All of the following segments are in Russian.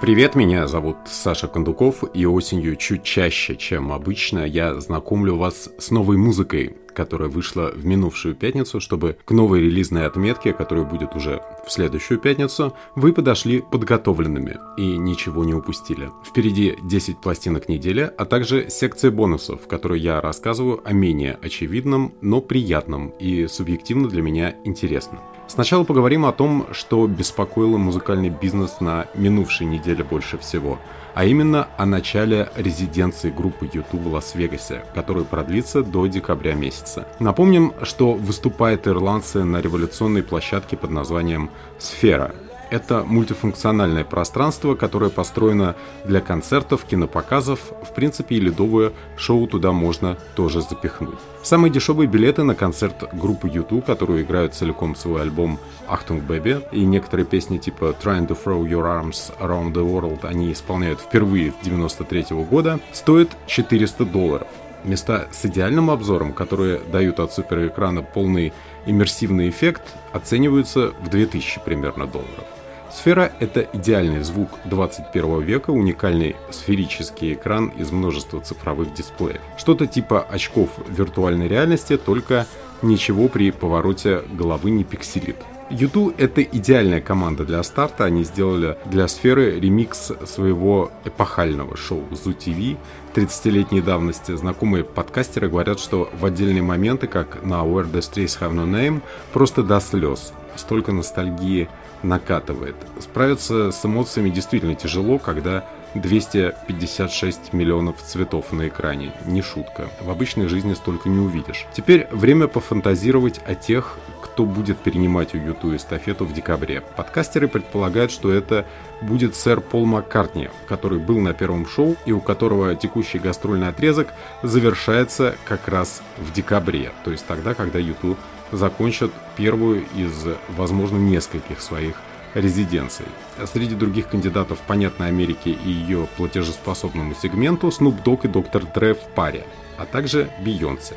Привет, меня зовут Саша Кондуков, и осенью чуть чаще, чем обычно, я знакомлю вас с новой музыкой, которая вышла в минувшую пятницу, чтобы к новой релизной отметке, которая будет уже в следующую пятницу, вы подошли подготовленными и ничего не упустили. Впереди 10 пластинок недели, а также секция бонусов, в которой я рассказываю о менее очевидном, но приятном и субъективно для меня интересном. Сначала поговорим о том, что беспокоило музыкальный бизнес на минувшей неделе больше всего, а именно о начале резиденции группы YouTube в Лас-Вегасе, которая продлится до декабря месяца. Напомним, что выступают ирландцы на революционной площадке под названием «Сфера», это мультифункциональное пространство, которое построено для концертов, кинопоказов, в принципе и ледовое шоу туда можно тоже запихнуть. Самые дешевые билеты на концерт группы U2, которую играют целиком свой альбом Achtung Baby, и некоторые песни типа Trying to Throw Your Arms Around the World они исполняют впервые с 93 -го года, стоят 400 долларов. Места с идеальным обзором, которые дают от суперэкрана полный иммерсивный эффект, оцениваются в 2000 примерно долларов. Сфера — это идеальный звук 21 века, уникальный сферический экран из множества цифровых дисплеев. Что-то типа очков виртуальной реальности, только ничего при повороте головы не пикселит. YouTube — это идеальная команда для старта. Они сделали для сферы ремикс своего эпохального шоу Zoo TV 30-летней давности. Знакомые подкастеры говорят, что в отдельные моменты, как на Where the Strays Have No Name, просто до слез. Столько ностальгии накатывает. Справиться с эмоциями действительно тяжело, когда 256 миллионов цветов на экране. Не шутка. В обычной жизни столько не увидишь. Теперь время пофантазировать о тех, кто будет перенимать у Юту эстафету в декабре. Подкастеры предполагают, что это будет сэр Пол Маккартни, который был на первом шоу и у которого текущий гастрольный отрезок завершается как раз в декабре, то есть тогда, когда Юту закончат первую из, возможно, нескольких своих резиденций. Среди других кандидатов понятной Америки и ее платежеспособному сегменту Snoop Dogg и Dr. Dre в паре, а также Бейонсе.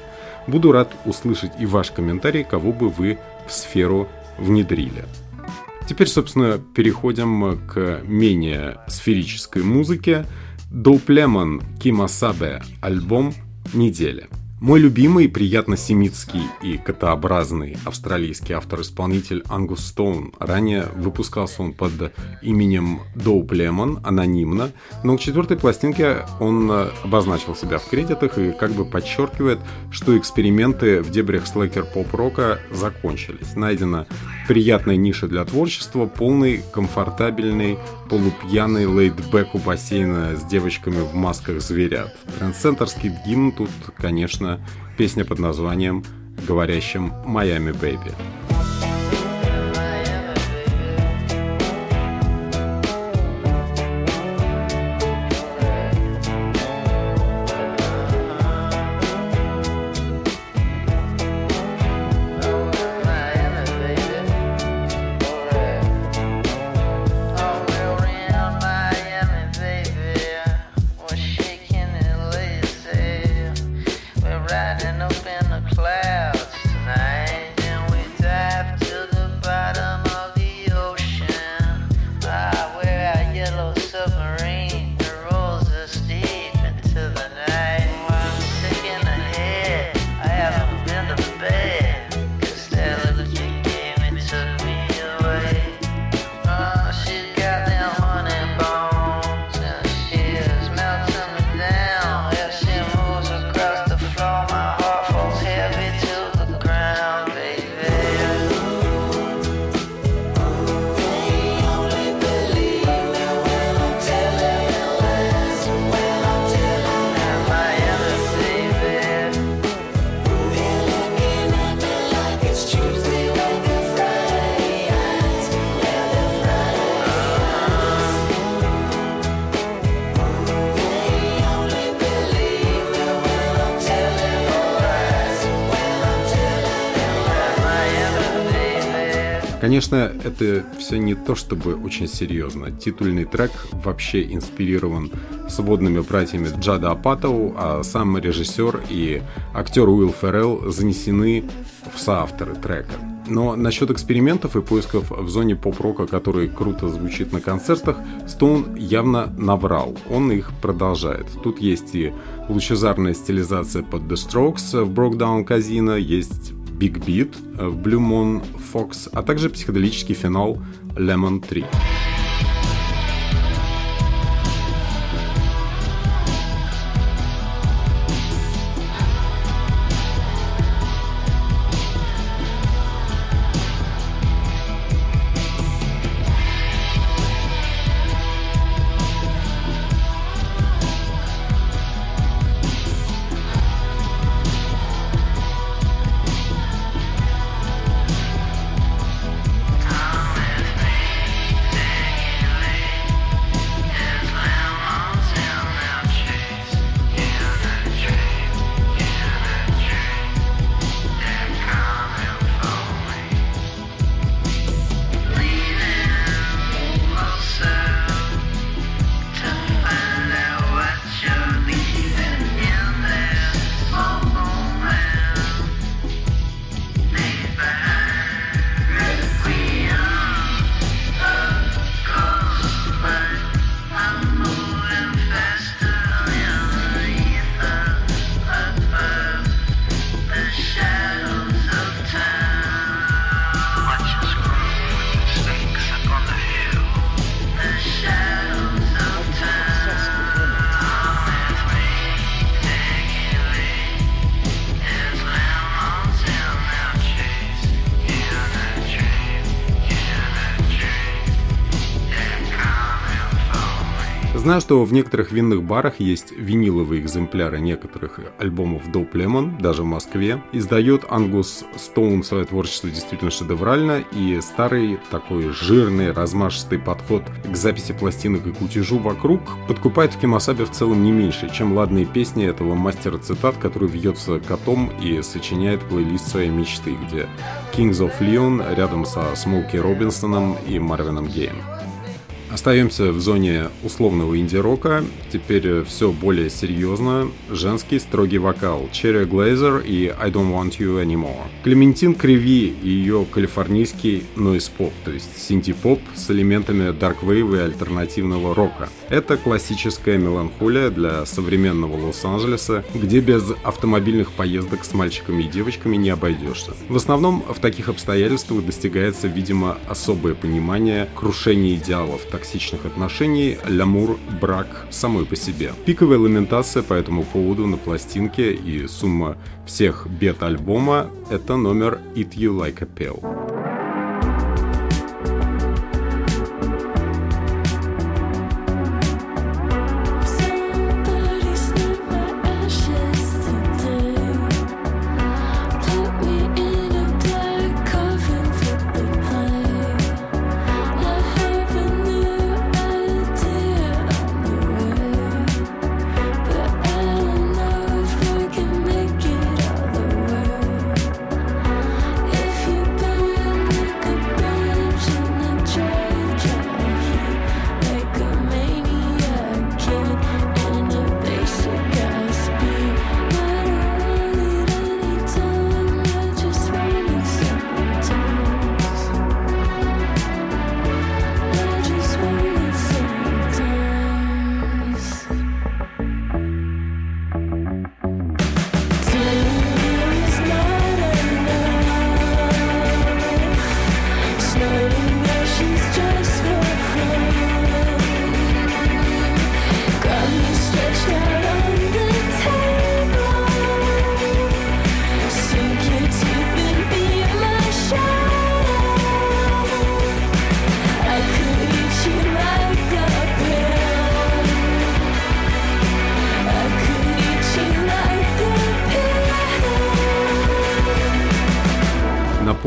Буду рад услышать и ваш комментарий, кого бы вы в сферу внедрили. Теперь, собственно, переходим к менее сферической музыке. Dope Lemon Кима Сабе альбом недели. Мой любимый, приятно семитский и котообразный австралийский автор-исполнитель Ангус Стоун. Ранее выпускался он под именем Доуп Лемон, анонимно, но к четвертой пластинке он обозначил себя в кредитах и как бы подчеркивает, что эксперименты в дебрях слэкер поп-рока закончились. Найдена приятная ниша для творчества, полный, комфортабельный, полупьяный лейтбэк у бассейна с девочками в масках зверят. Трансцентрский гимн тут, конечно, песня под названием «Говорящим Майами Бэйби». Конечно, это все не то чтобы очень серьезно. Титульный трек вообще инспирирован сводными братьями Джада Апатоу, а сам режиссер и актер Уилл Феррелл занесены в соавторы трека. Но насчет экспериментов и поисков в зоне поп-рока, который круто звучит на концертах, Стоун явно наврал. Он их продолжает. Тут есть и лучезарная стилизация под The Strokes в Down Casino, есть Big Beat в Blue Moon Fox, а также психоделический финал Lemon Tree. Знаю, что в некоторых винных барах есть виниловые экземпляры некоторых альбомов Dope Lemon, даже в Москве. Издает Ангус Стоун свое творчество действительно шедеврально, и старый такой жирный, размашистый подход к записи пластинок и кутежу вокруг подкупает в Кимасабе в целом не меньше, чем ладные песни этого мастера цитат, который вьется котом и сочиняет плейлист своей мечты, где Kings of Leon рядом со Смоуки Робинсоном и Марвином Геем. Остаемся в зоне условного инди-рока. Теперь все более серьезно. Женский строгий вокал. Cherry Glazer и I Don't Want You Anymore. Клементин Криви и ее калифорнийский нойз-поп, то есть синти-поп с элементами дарк-вейва и альтернативного рока. Это классическая меланхолия для современного Лос-Анджелеса, где без автомобильных поездок с мальчиками и девочками не обойдешься. В основном в таких обстоятельствах достигается, видимо, особое понимание крушения идеалов, токсичных отношений, лямур, брак самой по себе. Пиковая ламентация по этому поводу на пластинке и сумма всех бед альбома — это номер «Eat You Like a Pill».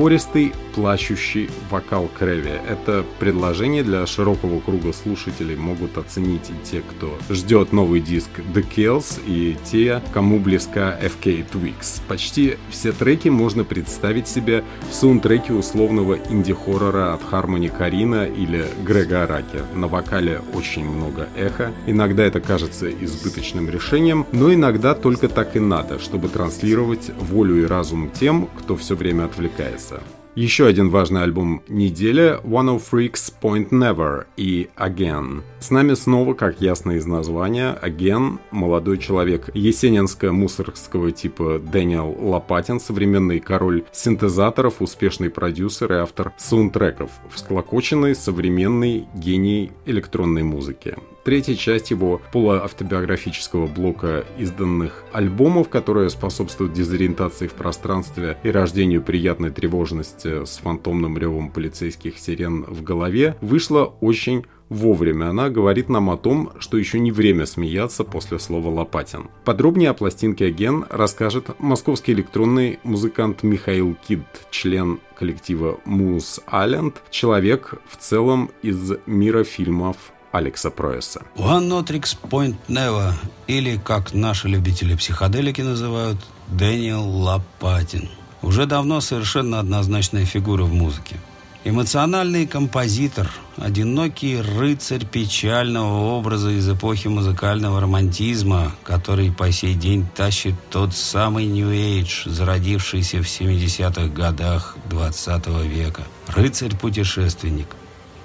Напористый, плачущий вокал Крэви. Это предложение для широкого круга слушателей могут оценить и те, кто ждет новый диск The Kills, и те, кому близка FK Twigs. Почти все треки можно представить себе в саундтреке условного инди-хоррора от Harmony Карина или Грега Араки. На вокале очень много эхо. Иногда это кажется избыточным решением, но иногда только так и надо, чтобы транслировать волю и разум тем, кто все время отвлекается. Еще один важный альбом недели One of Freaks Point Never и Again. С нами снова, как ясно из названия, Again – молодой человек есенинско-мусоргского типа Дэниел Лопатин, современный король синтезаторов, успешный продюсер и автор саундтреков, всклокоченный современный гений электронной музыки третья часть его полуавтобиографического блока изданных альбомов, которая способствует дезориентации в пространстве и рождению приятной тревожности с фантомным ревом полицейских сирен в голове, вышла очень вовремя. Она говорит нам о том, что еще не время смеяться после слова «Лопатин». Подробнее о пластинке «Аген» расскажет московский электронный музыкант Михаил Кид, член коллектива Муз Айленд, человек в целом из мира фильмов Алекса Проэса. One Notrix Point Never, или, как наши любители психоделики называют, Дэниел Лопатин. Уже давно совершенно однозначная фигура в музыке. Эмоциональный композитор, одинокий рыцарь печального образа из эпохи музыкального романтизма, который по сей день тащит тот самый New Age, зародившийся в 70-х годах 20 века. Рыцарь-путешественник,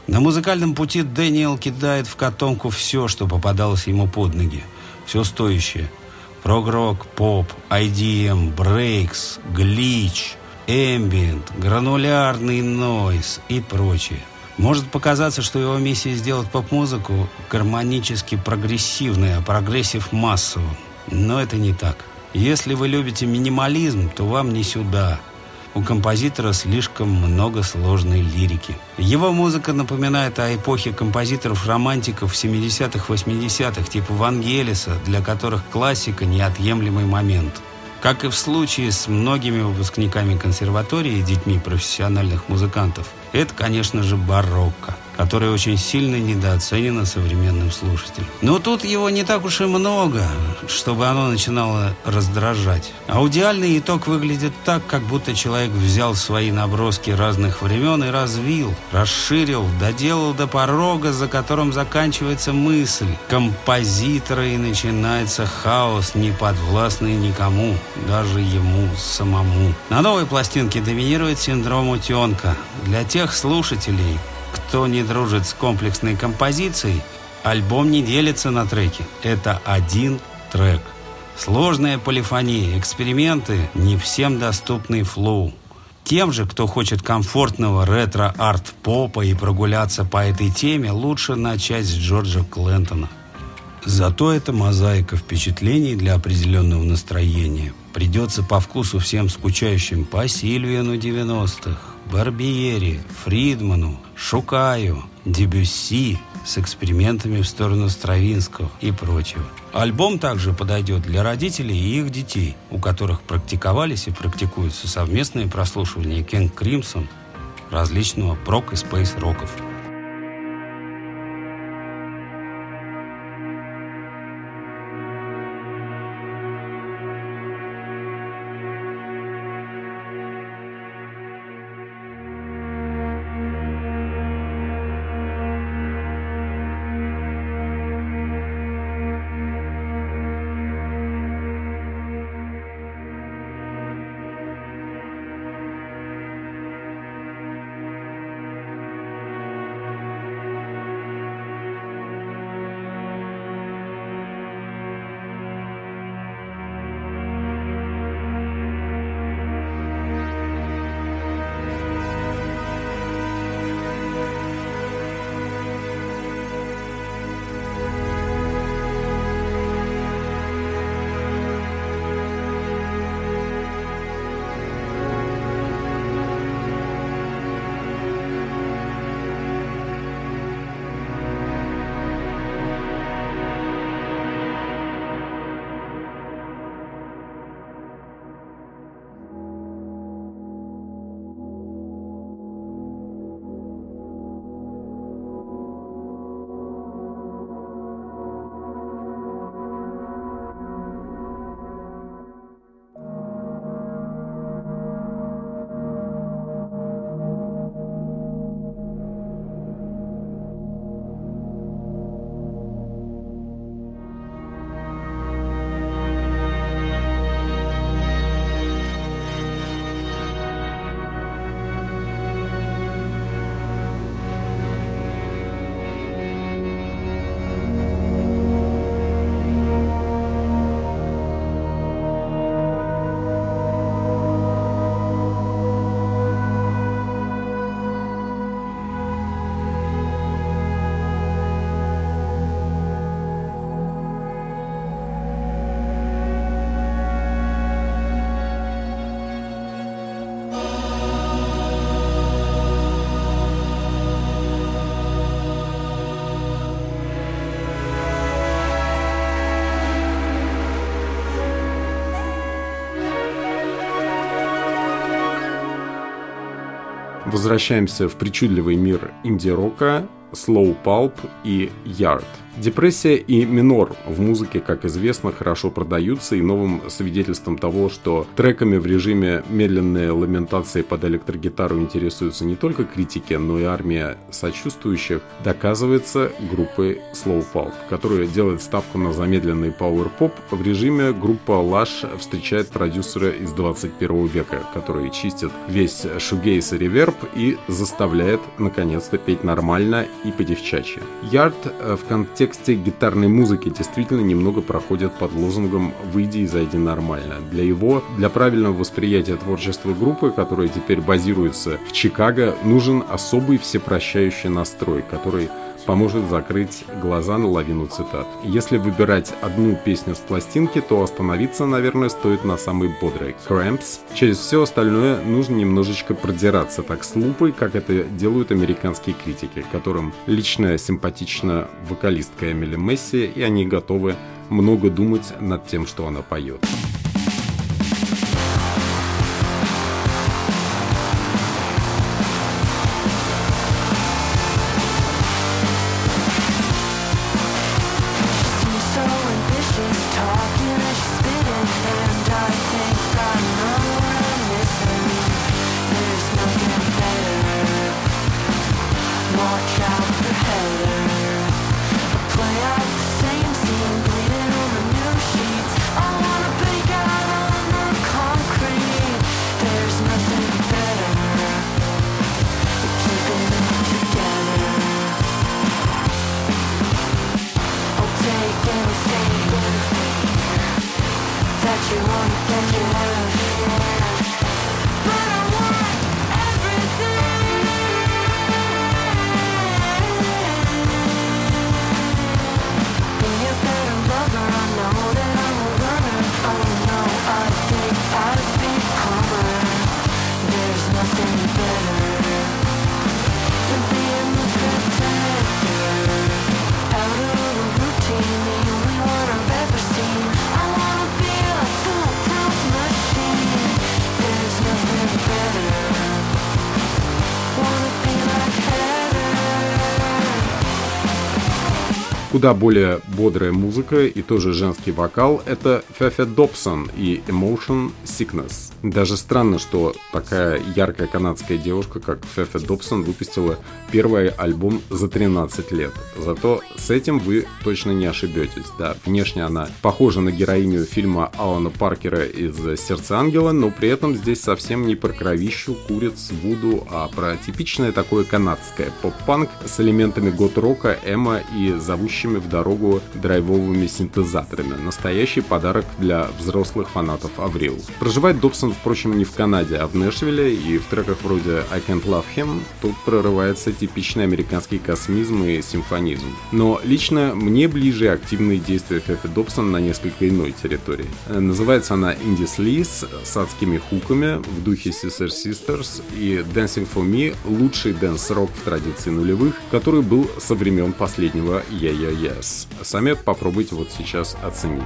на музыкальном пути Дэниел кидает в котомку все, что попадалось ему под ноги. Все стоящее. Прогрок, поп, IDM, брейкс, глич, эмбиент, гранулярный noise и прочее. Может показаться, что его миссия сделать поп-музыку гармонически прогрессивной, а прогрессив массовым. Но это не так. Если вы любите минимализм, то вам не сюда – у композитора слишком много сложной лирики. Его музыка напоминает о эпохе композиторов-романтиков 70-х, 80-х, типа Вангелиса, для которых классика – неотъемлемый момент. Как и в случае с многими выпускниками консерватории и детьми профессиональных музыкантов, это, конечно же, барокко – которое очень сильно недооценено современным слушателем. Но тут его не так уж и много, чтобы оно начинало раздражать. Аудиальный итог выглядит так, как будто человек взял свои наброски разных времен и развил, расширил, доделал до порога, за которым заканчивается мысль. Композитора и начинается хаос, не подвластный никому, даже ему самому. На новой пластинке доминирует синдром утенка. Для тех слушателей, кто не дружит с комплексной композицией, альбом не делится на треки. Это один трек. Сложная полифония, эксперименты, не всем доступный флоу. Тем же, кто хочет комфортного ретро-арт-попа и прогуляться по этой теме, лучше начать с Джорджа Клентона. Зато это мозаика впечатлений для определенного настроения. Придется по вкусу всем скучающим по Сильвиану 90-х, Барбиери, Фридману, Шукаю, Дебюсси с экспериментами в сторону Стравинского и прочего. Альбом также подойдет для родителей и их детей, у которых практиковались и практикуются совместные прослушивания Кен Кримсон, различного прок и спейс-роков. Возвращаемся в причудливый мир инди-рока, слоу палп и ярд – Депрессия и минор в музыке, как известно, хорошо продаются и новым свидетельством того, что треками в режиме медленной ламентации под электрогитару интересуются не только критики, но и армия сочувствующих, доказывается группой Slow Pulp, которая делает ставку на замедленный пауэр-поп. В режиме группа Lush встречает продюсера из 21 века, который чистит весь шугейс и реверб и заставляет наконец-то петь нормально и по-девчачьи. Ярд э, в контексте тексте гитарной музыки действительно немного проходят под лозунгом «выйди и зайди нормально». Для его, для правильного восприятия творчества группы, которая теперь базируется в Чикаго, нужен особый всепрощающий настрой, который поможет закрыть глаза на лавину цитат. Если выбирать одну песню с пластинки, то остановиться, наверное, стоит на самой бодрой «Cramps». Через все остальное нужно немножечко продираться так с лупой, как это делают американские критики, которым лично симпатична вокалистка Эмили Месси, и они готовы много думать над тем, что она поет. Куда более бодрая музыка и тоже женский вокал – это Фефе Добсон и Emotion Sickness. Даже странно, что такая яркая канадская девушка, как Фефе Добсон, выпустила первый альбом за 13 лет. Зато с этим вы точно не ошибетесь. Да, внешне она похожа на героиню фильма Алана Паркера из «Сердца ангела», но при этом здесь совсем не про кровищу, куриц, вуду, а про типичное такое канадское поп-панк с элементами гот-рока, эмо и зовущими в дорогу драйвовыми синтезаторами. Настоящий подарок для взрослых фанатов Аврил. Проживает Добсон, впрочем, не в Канаде, а в Нэшвилле, и в треках вроде I Can't Love Him тут прорывается типичный американский космизм и симфонизм. Но лично мне ближе активные действия Фефи Добсон на несколько иной территории. Называется она Indie Sleaze с адскими хуками в духе Scissor Sisters и Dancing for Me — лучший дэнс-рок в традиции нулевых, который был со времен последнего Yeah Yes. Сами попробуйте вот сейчас оценить.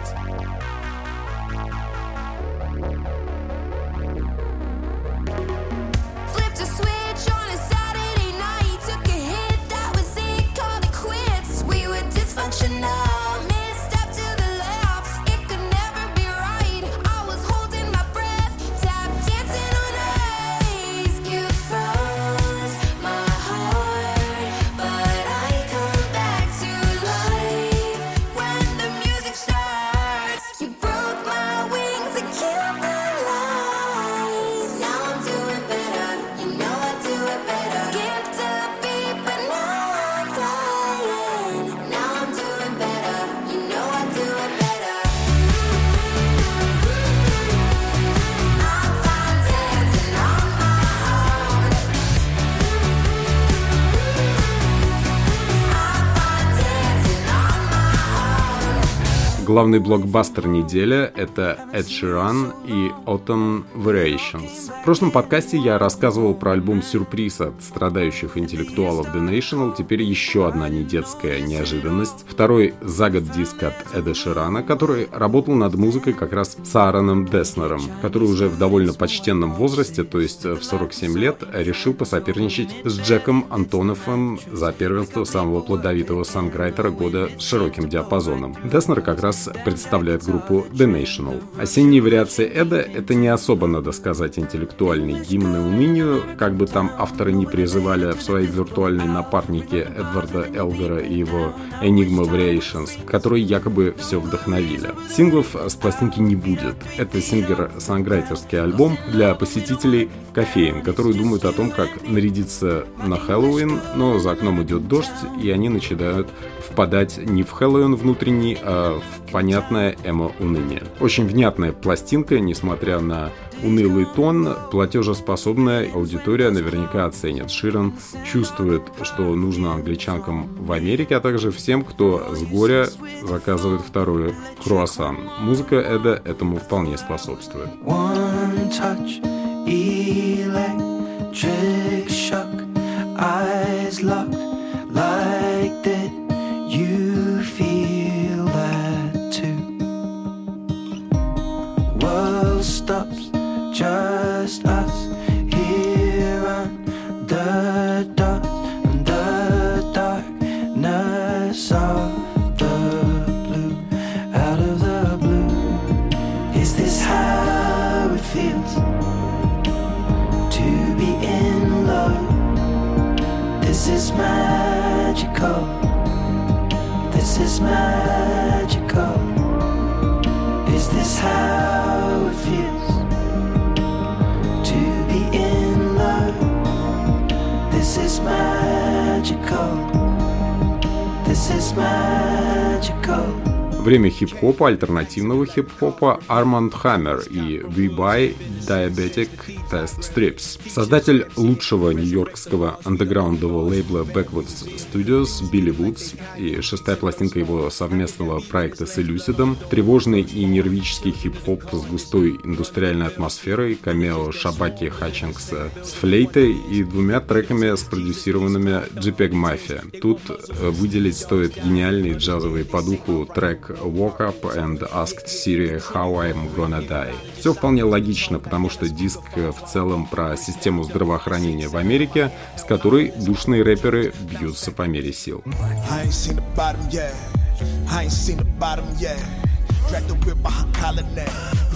Главный блокбастер недели — это Ed Sheeran и Autumn Variations. В прошлом подкасте я рассказывал про альбом «Сюрприз» от страдающих интеллектуалов The National. Теперь еще одна недетская неожиданность. Второй за год диск от Эда Ширана, который работал над музыкой как раз с Аароном Деснером, который уже в довольно почтенном возрасте, то есть в 47 лет, решил посоперничать с Джеком Антоновым за первенство самого плодовитого санграйтера года с широким диапазоном. Деснер как раз представляет группу The National. Осенние вариации Эда — это не особо, надо сказать, интеллектуальные гимны унынию, как бы там авторы не призывали в своей виртуальной напарнике Эдварда Элгера и его Enigma Variations, которые якобы все вдохновили. Синглов с пластинки не будет. Это сингер-санграйтерский альбом для посетителей кофеин, которые думают о том, как нарядиться на Хэллоуин, но за окном идет дождь, и они начинают впадать не в Хэллоуин внутренний, а в понятное эмо-уныние. Очень внятная пластинка, несмотря на унылый тон, платежеспособная аудитория наверняка оценит. Ширен чувствует, что нужно англичанкам в Америке, а также всем, кто с горя заказывает вторую круассан. Музыка Эда этому вполне способствует. One touch, electric shock, eyes locked like stops, just us here on Время хип-хопа, альтернативного хип-хопа Арманд Хаммер и We Buy Diabetic Test Strips. Создатель лучшего нью-йоркского андеграундового лейбла Backwoods Studios Билли Вудс и шестая пластинка его совместного проекта с Elucidum, тревожный и нервический хип-хоп с густой индустриальной атмосферой, камео Шабаки Хатчингса с флейтой и двумя треками, спродюсированными JPEG Mafia. Тут э, выделить стоит гениальный джазовый по духу трек Woke Up and Asked Siri How I'm Gonna Die. Все вполне логично, потому что диск в целом про систему здравоохранения в Америке, с которой душные рэперы бьются по мере сил. Drag the whip behind.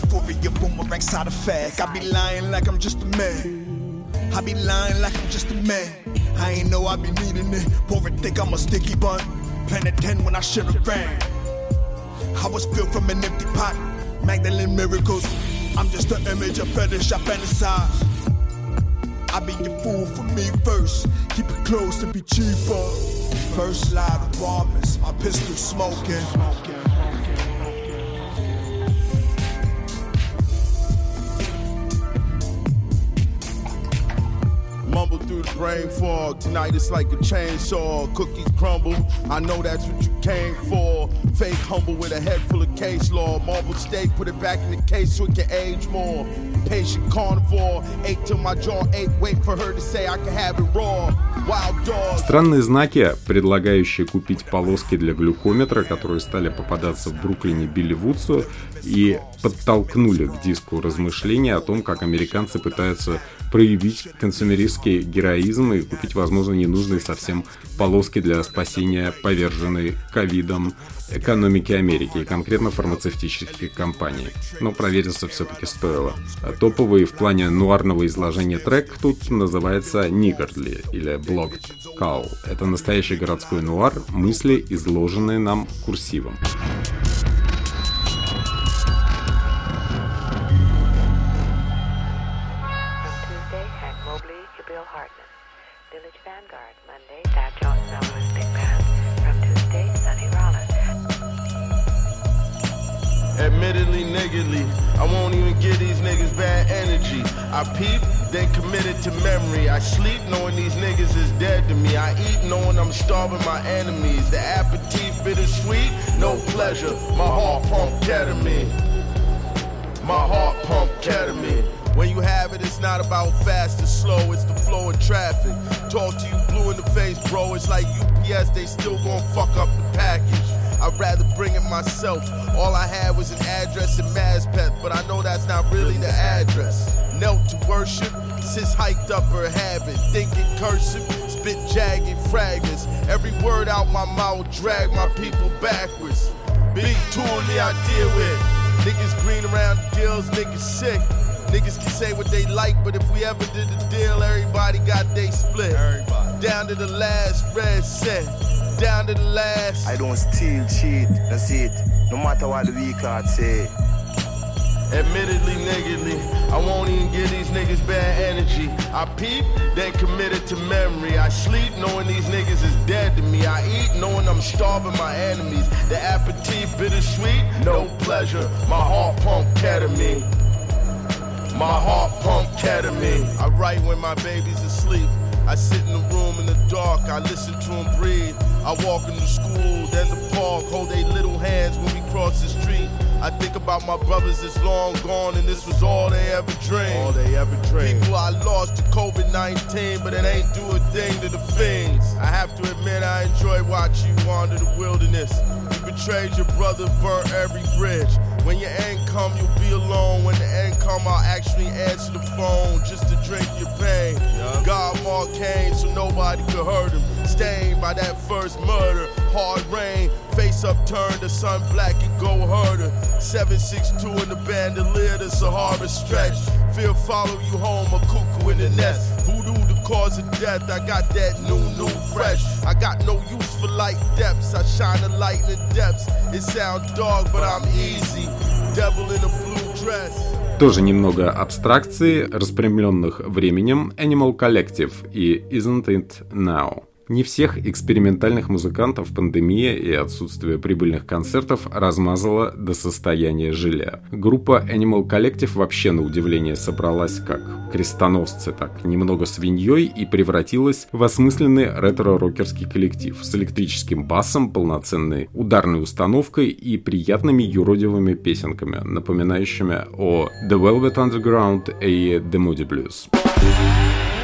Before we get boomerang side effect. I be lying like I'm just a man. I be lying like I'm just a man. I ain't know I be needing it. Poor think I'm a sticky bun. Planet 10 when I shit a ran. I was filled from an empty pot. Magdalene miracles. I'm just an image of fetish I fantasize. I be your fool for me first. Keep it close to be cheaper. First line of apartments, my pistol smoking. Mumble through the brain fog. Tonight it's like a chainsaw. Cookies crumble. I know that's what you came for. Fake humble with a head full of case law. Marble steak, put it back in the case so it can age more. Patient carnivore. Ate till my jaw ate. Wait for her to say I can have it raw. Странные знаки, предлагающие купить полоски для глюкометра, которые стали попадаться в Бруклине Билли Вудсу и подтолкнули к диску размышления о том, как американцы пытаются проявить консумеристский героизм и купить, возможно, ненужные совсем полоски для спасения поверженной ковидом экономики Америки и конкретно фармацевтических компаний. Но провериться все-таки стоило. Топовый в плане нуарного изложения трек тут называется Niggardly или Blocked Call. Это настоящий городской нуар, мысли, изложенные нам курсивом. They still gonna fuck up the package. I'd rather bring it myself. All I had was an address in Mazpeth, but I know that's not really the address. Knelt to worship, sis hiked up her habit. Thinking cursive, spit jagged fragments. Every word out my mouth drag my people backwards. Big tool I deal with. Niggas green around the deals, niggas sick. Niggas can say what they like, but if we ever did the deal, everybody got they split. Everybody. Down to the last red cent. Down to the last. I don't steal, cheat, that's it. No matter what the weak heart say. Admittedly, niggardly, I won't even give these niggas bad energy. I peep, then committed to memory. I sleep knowing these niggas is dead to me. I eat knowing I'm starving my enemies. The aperitif bittersweet, no pleasure. My heart pump ketamine. My heart pump ketamine. I write when my baby's asleep. I sit in the room in the dark, I listen to them breathe. I walk into school, then the park, hold their little hands when we cross the street. I think about my brothers that's long gone, and this was all they ever dreamed. All they ever dreamed. People I lost to COVID 19, but it ain't do a thing to the things. I have to admit, I enjoy watching you wander the wilderness. You betrayed your brother, burnt every bridge. When your end come, you'll be alone. When the end come, I'll actually answer the phone just to drink your pain. God Mark came so nobody could hurt him. Stained by that first murder. Hard rain, face upturned, the sun black and go herder. 762 in the bandolier, the Sahara stretch. Fear follow you home, a cuckoo in the nest. Voodoo the cause of death, I got that new, new fresh. I got no use for light depths, I shine a light in the depths. It sounds dog, but I'm easy. Devil in a blue dress. Тоже немного абстракции, распрямленных временем Animal Collective и Isn't It Now. Не всех экспериментальных музыкантов пандемия и отсутствие прибыльных концертов размазала до состояния желе. Группа Animal Collective вообще на удивление собралась как крестоносцы, так немного свиньей и превратилась в осмысленный ретро-рокерский коллектив с электрическим басом, полноценной ударной установкой и приятными юродивыми песенками, напоминающими о The Velvet Underground и The Moody Blues.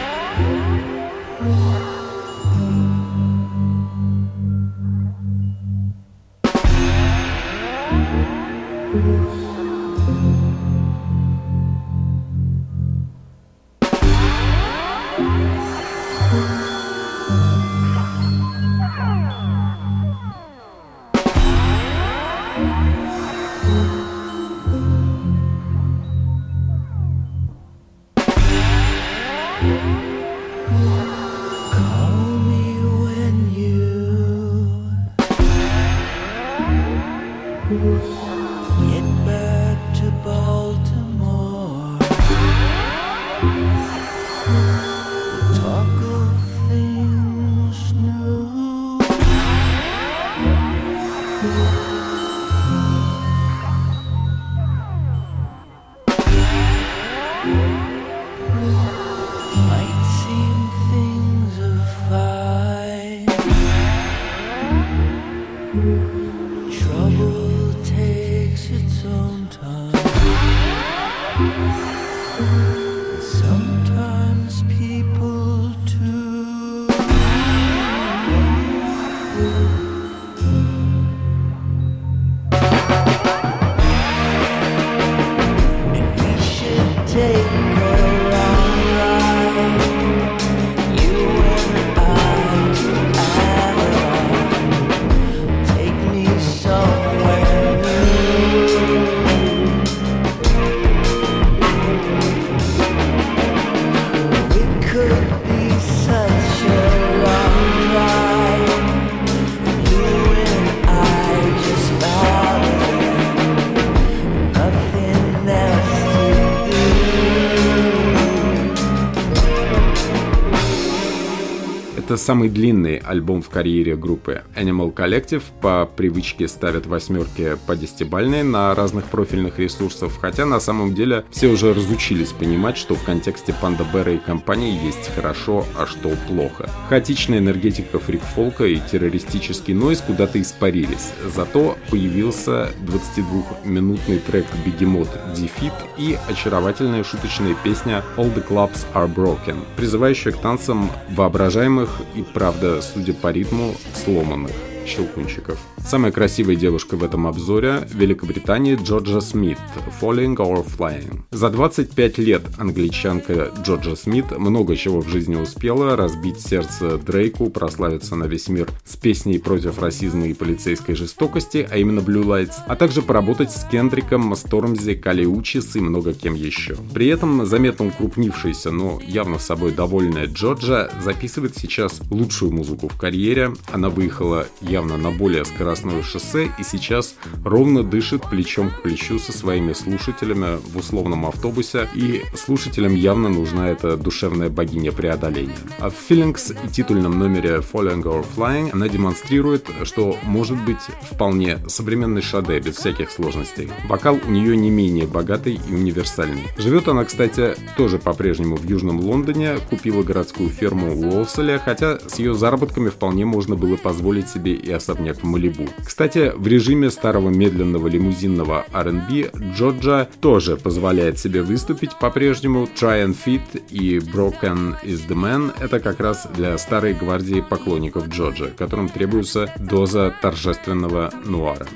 Самый длинный альбом в карьере группы. Animal Collective по привычке ставят восьмерки по десятибальной на разных профильных ресурсах, хотя на самом деле все уже разучились понимать, что в контексте Панда Бэра и компании есть хорошо, а что плохо. Хаотичная энергетика фрик-фолка и террористический нойз куда-то испарились, зато появился 22-минутный трек «Бегемот Defeat» и очаровательная шуточная песня «All the Clubs Are Broken», призывающая к танцам воображаемых и, правда, судя по ритму, сломанных щелкунчиков. Самая красивая девушка в этом обзоре – Великобритания Джорджа Смит «Falling or Flying». За 25 лет англичанка Джорджа Смит много чего в жизни успела, разбить сердце Дрейку, прославиться на весь мир с песней против расизма и полицейской жестокости, а именно Blue Lights, а также поработать с Кендриком, Стормзи, Кали Учис и много кем еще. При этом заметно укрупнившаяся, но явно собой довольная Джорджа записывает сейчас лучшую музыку в карьере. Она выехала явно на более скоростной скоростное шоссе и сейчас ровно дышит плечом к плечу со своими слушателями в условном автобусе, и слушателям явно нужна эта душевная богиня преодоления. А в Feelings и титульном номере Falling or Flying она демонстрирует, что может быть вполне современный шаде без всяких сложностей. Вокал у нее не менее богатый и универсальный. Живет она, кстати, тоже по-прежнему в Южном Лондоне, купила городскую ферму в Уолселе, хотя с ее заработками вполне можно было позволить себе и особняк в Малибу. Малибу. Кстати, в режиме старого медленного лимузинного R&B Джорджа тоже позволяет себе выступить по-прежнему. Try and Fit и Broken is the Man — это как раз для старой гвардии поклонников Джорджа, которым требуется доза торжественного нуара.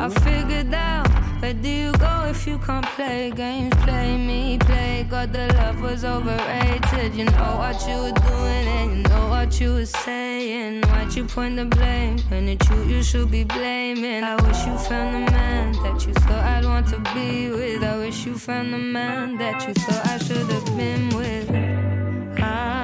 I figured out where do you go if you can't play games? Play me, play God. The love was overrated. You know what you were doing and you know what you were saying. Why'd you point the blame when it's you you should be blaming? I wish you found the man that you thought I'd want to be with. I wish you found the man that you thought I should have been with. I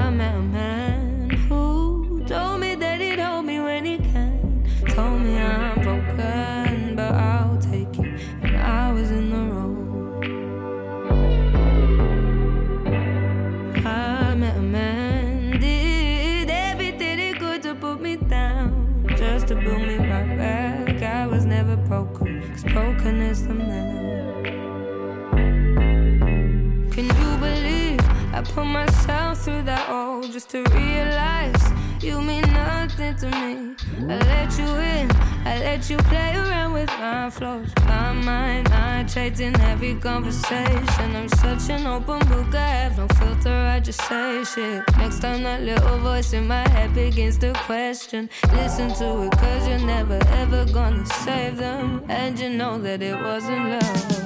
put myself through that all just to realize you mean nothing to me? I let you in, I let you play around with my flows. My mind, I trade in every conversation. I'm such an open book, I have no filter, I just say shit. Next time that little voice in my head begins to question, listen to it, cause you're never ever gonna save them. And you know that it wasn't love.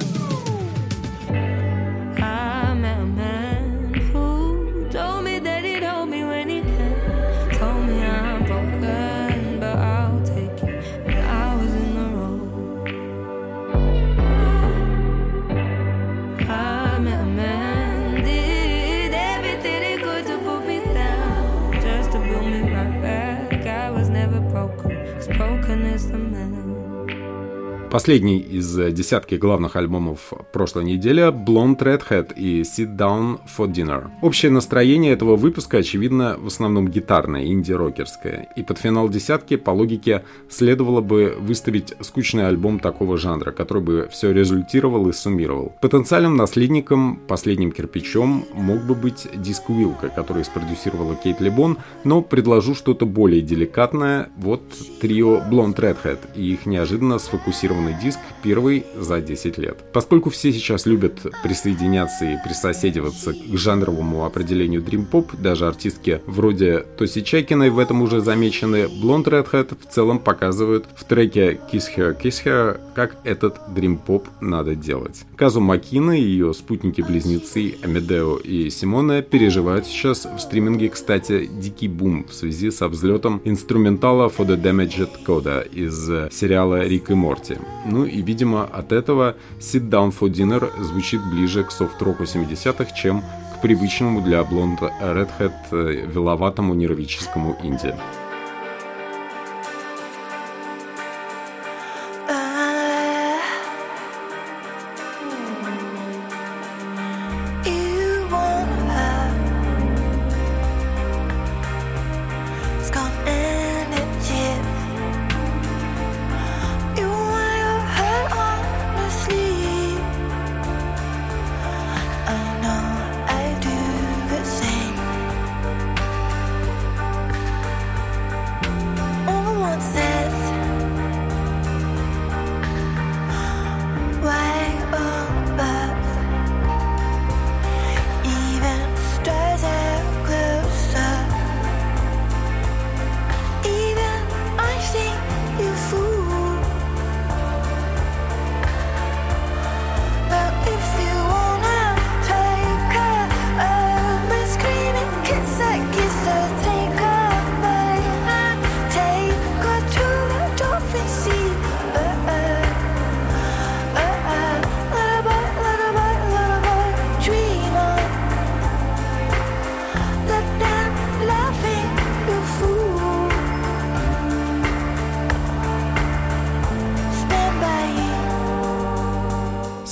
broken is the man. Последний из десятки главных альбомов прошлой недели – Blonde Redhead и Sit Down for Dinner. Общее настроение этого выпуска, очевидно, в основном гитарное, инди-рокерское. И под финал десятки, по логике, следовало бы выставить скучный альбом такого жанра, который бы все результировал и суммировал. Потенциальным наследником, последним кирпичом мог бы быть диск Уилка, который спродюсировала Кейт Лебон, но предложу что-то более деликатное. Вот трио Blonde Redhead и их неожиданно сфокусированный полный диск, первый за 10 лет. Поскольку все сейчас любят присоединяться и присоседиваться к жанровому определению Dream Pop, даже артистки вроде Тоси Чайкиной в этом уже замечены, Blonde Redhead в целом показывают в треке Kiss Her, Kiss Her, как этот Dream Pop надо делать. Казу Макина и ее спутники-близнецы Амедео и Симона переживают сейчас в стриминге, кстати, дикий бум в связи со взлетом инструментала For the Damaged Coda из сериала Рик и Морти. Ну и, видимо, от этого Sit Down for Dinner звучит ближе к софт-року 70-х, чем к привычному для блонд Redhead э, веловатому нервическому инди.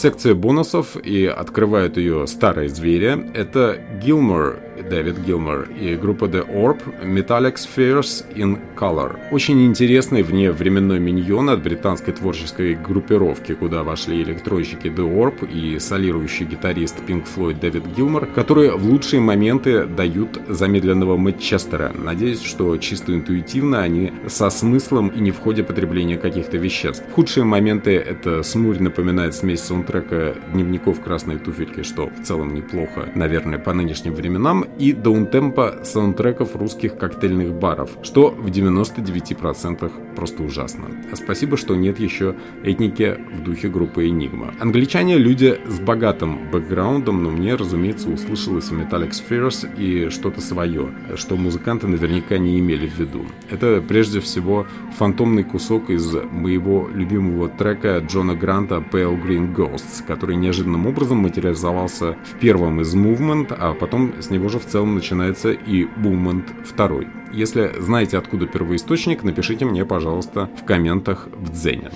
Секция бонусов и открывают ее старые звери. Это Гилмор Дэвид Гилмор и группа The Orb Metallic Spheres in Color. Очень интересный вне временной миньон от британской творческой группировки, куда вошли электройщики The Orb и солирующий гитарист Pink Floyd Дэвид Гилмор, которые в лучшие моменты дают замедленного Мэтчестера. Надеюсь, что чисто интуитивно они со смыслом и не в ходе потребления каких-то веществ. Худшие моменты — это смурь напоминает смесь саундтрека дневников красной туфельки, что в целом неплохо, наверное, по нынешним временам, и даунтемпа саундтреков русских коктейльных баров, что в 99% просто ужасно. Спасибо, что нет еще этники в духе группы Enigma. Англичане люди с богатым бэкграундом, но мне, разумеется, услышалось в Metallic Spheres и что-то свое, что музыканты наверняка не имели в виду. Это прежде всего фантомный кусок из моего любимого трека Джона Гранта Pale Green Ghosts, который неожиданным образом материализовался в первом из Movement, а потом с него же в целом начинается и Movement 2. Если знаете, откуда первоисточник, напишите мне, пожалуйста, в комментах в Дзене.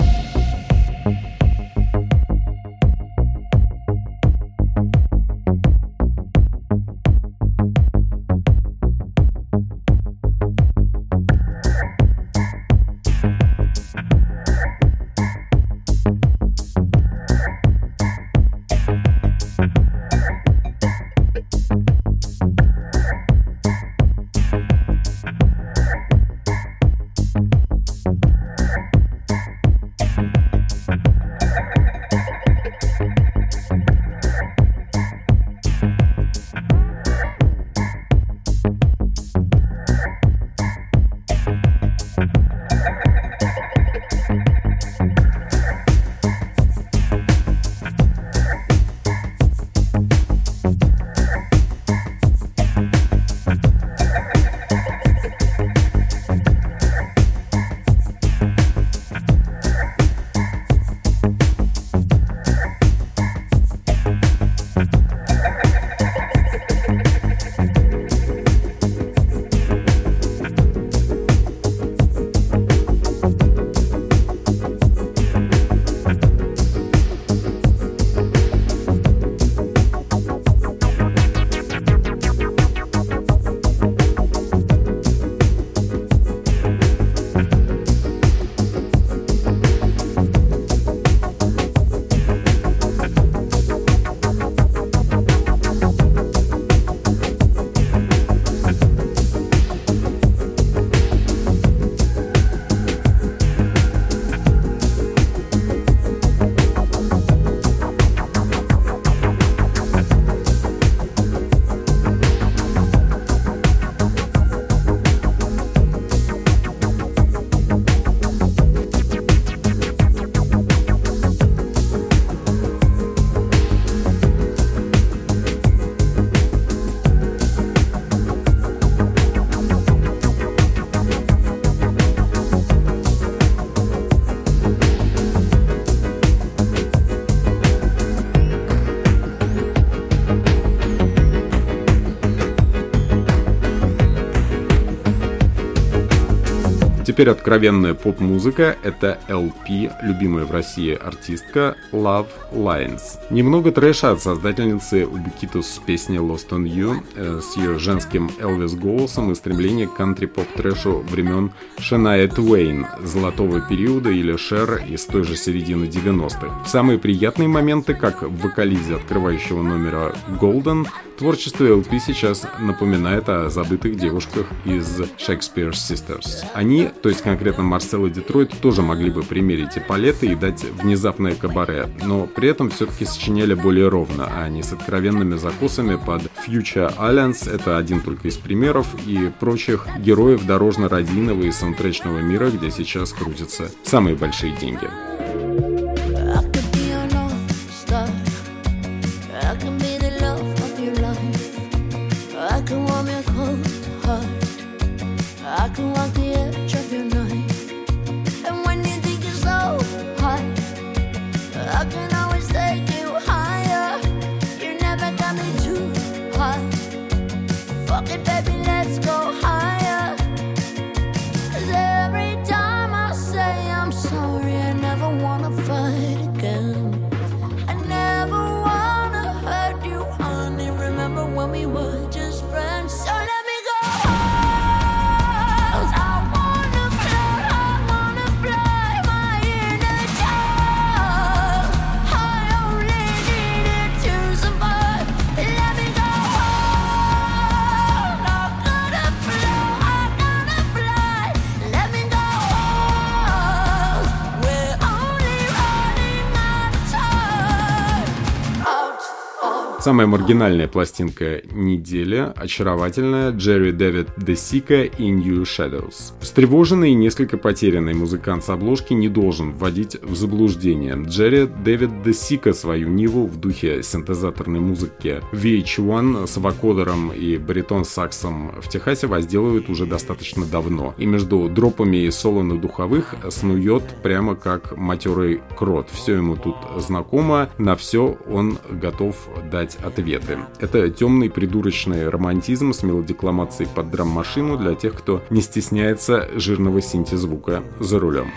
Теперь откровенная поп-музыка — это LP, любимая в России артистка Love Lines. Немного трэша от создательницы Ubiquitous с песней Lost on You э, с ее женским Элвис голосом и стремление к кантри-поп-трэшу времен Шеная Твейн, золотого периода или Шер из той же середины 90-х. Самые приятные моменты, как в вокализе открывающего номера Golden, Творчество LP сейчас напоминает о забытых девушках из Shakespeare Sisters. Они, то есть конкретно Марсел и Детройт, тоже могли бы примерить эполеты и дать внезапное кабаре, но при этом все-таки сочиняли более ровно, а не с откровенными закусами под Future Alliance, это один только из примеров, и прочих героев дорожно-радийного и саундтречного мира, где сейчас крутятся самые большие деньги. Самая маргинальная пластинка недели, очаровательная Джерри Дэвид Десика и New Shadows. Встревоженный и несколько потерянный музыкант с обложки не должен вводить в заблуждение. Джерри Дэвид Десика свою ниву в духе синтезаторной музыки VH1 с вокодером и баритон-саксом в Техасе возделывает уже достаточно давно. И между дропами и соло на духовых снует прямо как матерый крот. Все ему тут знакомо, на все он готов дать искать ответы. Это темный придурочный романтизм с мелодикламацией под драм-машину для тех, кто не стесняется жирного синтезвука за рулем.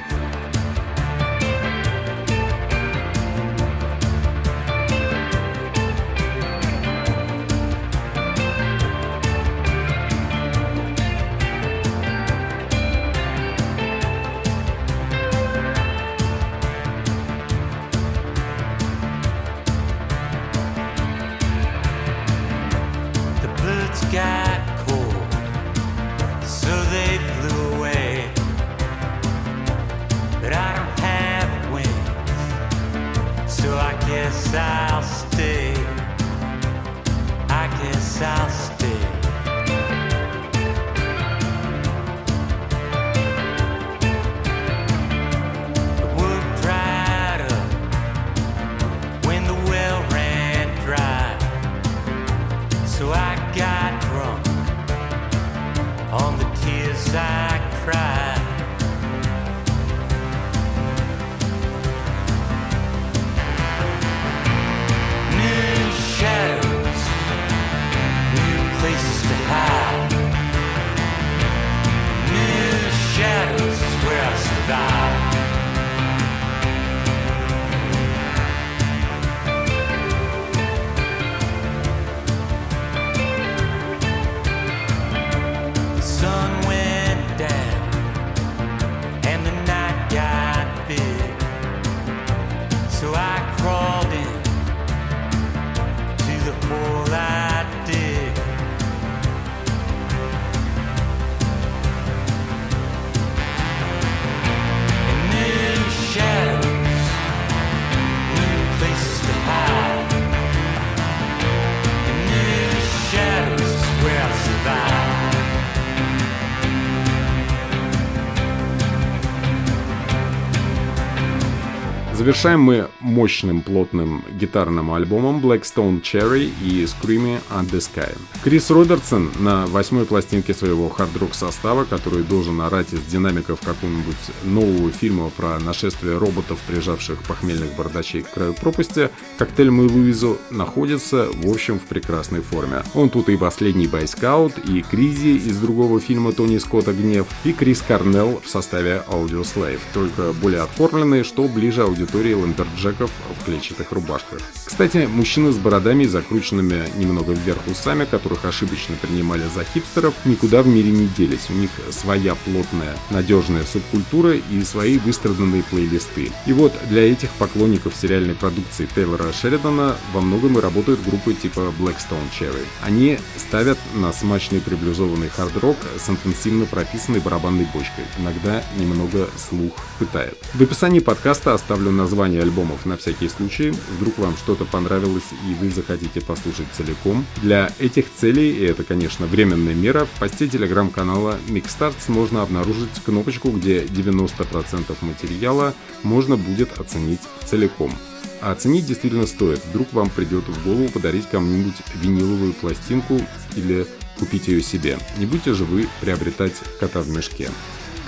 Завершаем мы мощным плотным гитарным альбомом Black Stone Cherry и Screaming at the Sky. Крис Робертсон на восьмой пластинке своего хард-рок состава, который должен орать из динамиков какого-нибудь нового фильма про нашествие роботов, прижавших похмельных бородачей к краю пропасти, как Тельму и Луизу находится, в общем, в прекрасной форме. Он тут и последний бойскаут, и Кризи из другого фильма Тони Скотта «Гнев», и Крис Корнелл в составе Audioslave, только более откормленный, что ближе аудитории истории lumberjack ов в клетчатых рубашках. Кстати, мужчины с бородами и закрученными немного вверх усами, которых ошибочно принимали за хипстеров, никуда в мире не делись. У них своя плотная, надежная субкультура и свои выстраданные плейлисты. И вот для этих поклонников сериальной продукции Тейлора Шеридана во многом и работают группы типа Blackstone Cherry. Они ставят на смачный приблюзованный хард-рок с интенсивно прописанной барабанной бочкой. Иногда немного слух пытает. В описании подкаста оставлю на названия альбомов на всякий случай. Вдруг вам что-то понравилось и вы захотите послушать целиком. Для этих целей, и это, конечно, временная мера, в посте телеграм-канала Mixstarts можно обнаружить кнопочку, где 90% материала можно будет оценить целиком. А оценить действительно стоит. Вдруг вам придет в голову подарить кому-нибудь виниловую пластинку или купить ее себе. Не будьте же вы приобретать кота в мешке.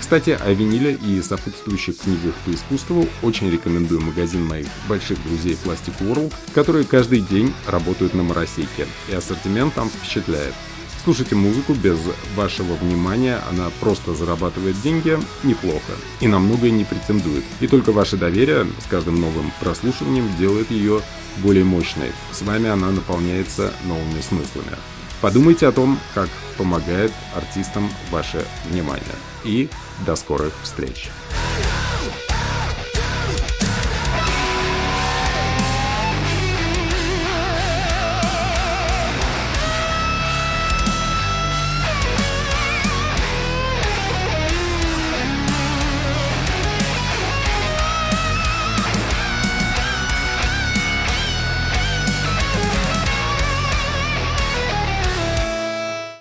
Кстати, о виниле и сопутствующих книгах по искусству очень рекомендую магазин моих больших друзей Plastic World, которые каждый день работают на моросейке, и ассортимент там впечатляет. Слушайте музыку без вашего внимания, она просто зарабатывает деньги неплохо и на многое не претендует. И только ваше доверие с каждым новым прослушиванием делает ее более мощной. С вами она наполняется новыми смыслами. Подумайте о том, как помогает артистам ваше внимание. И до скорых встреч!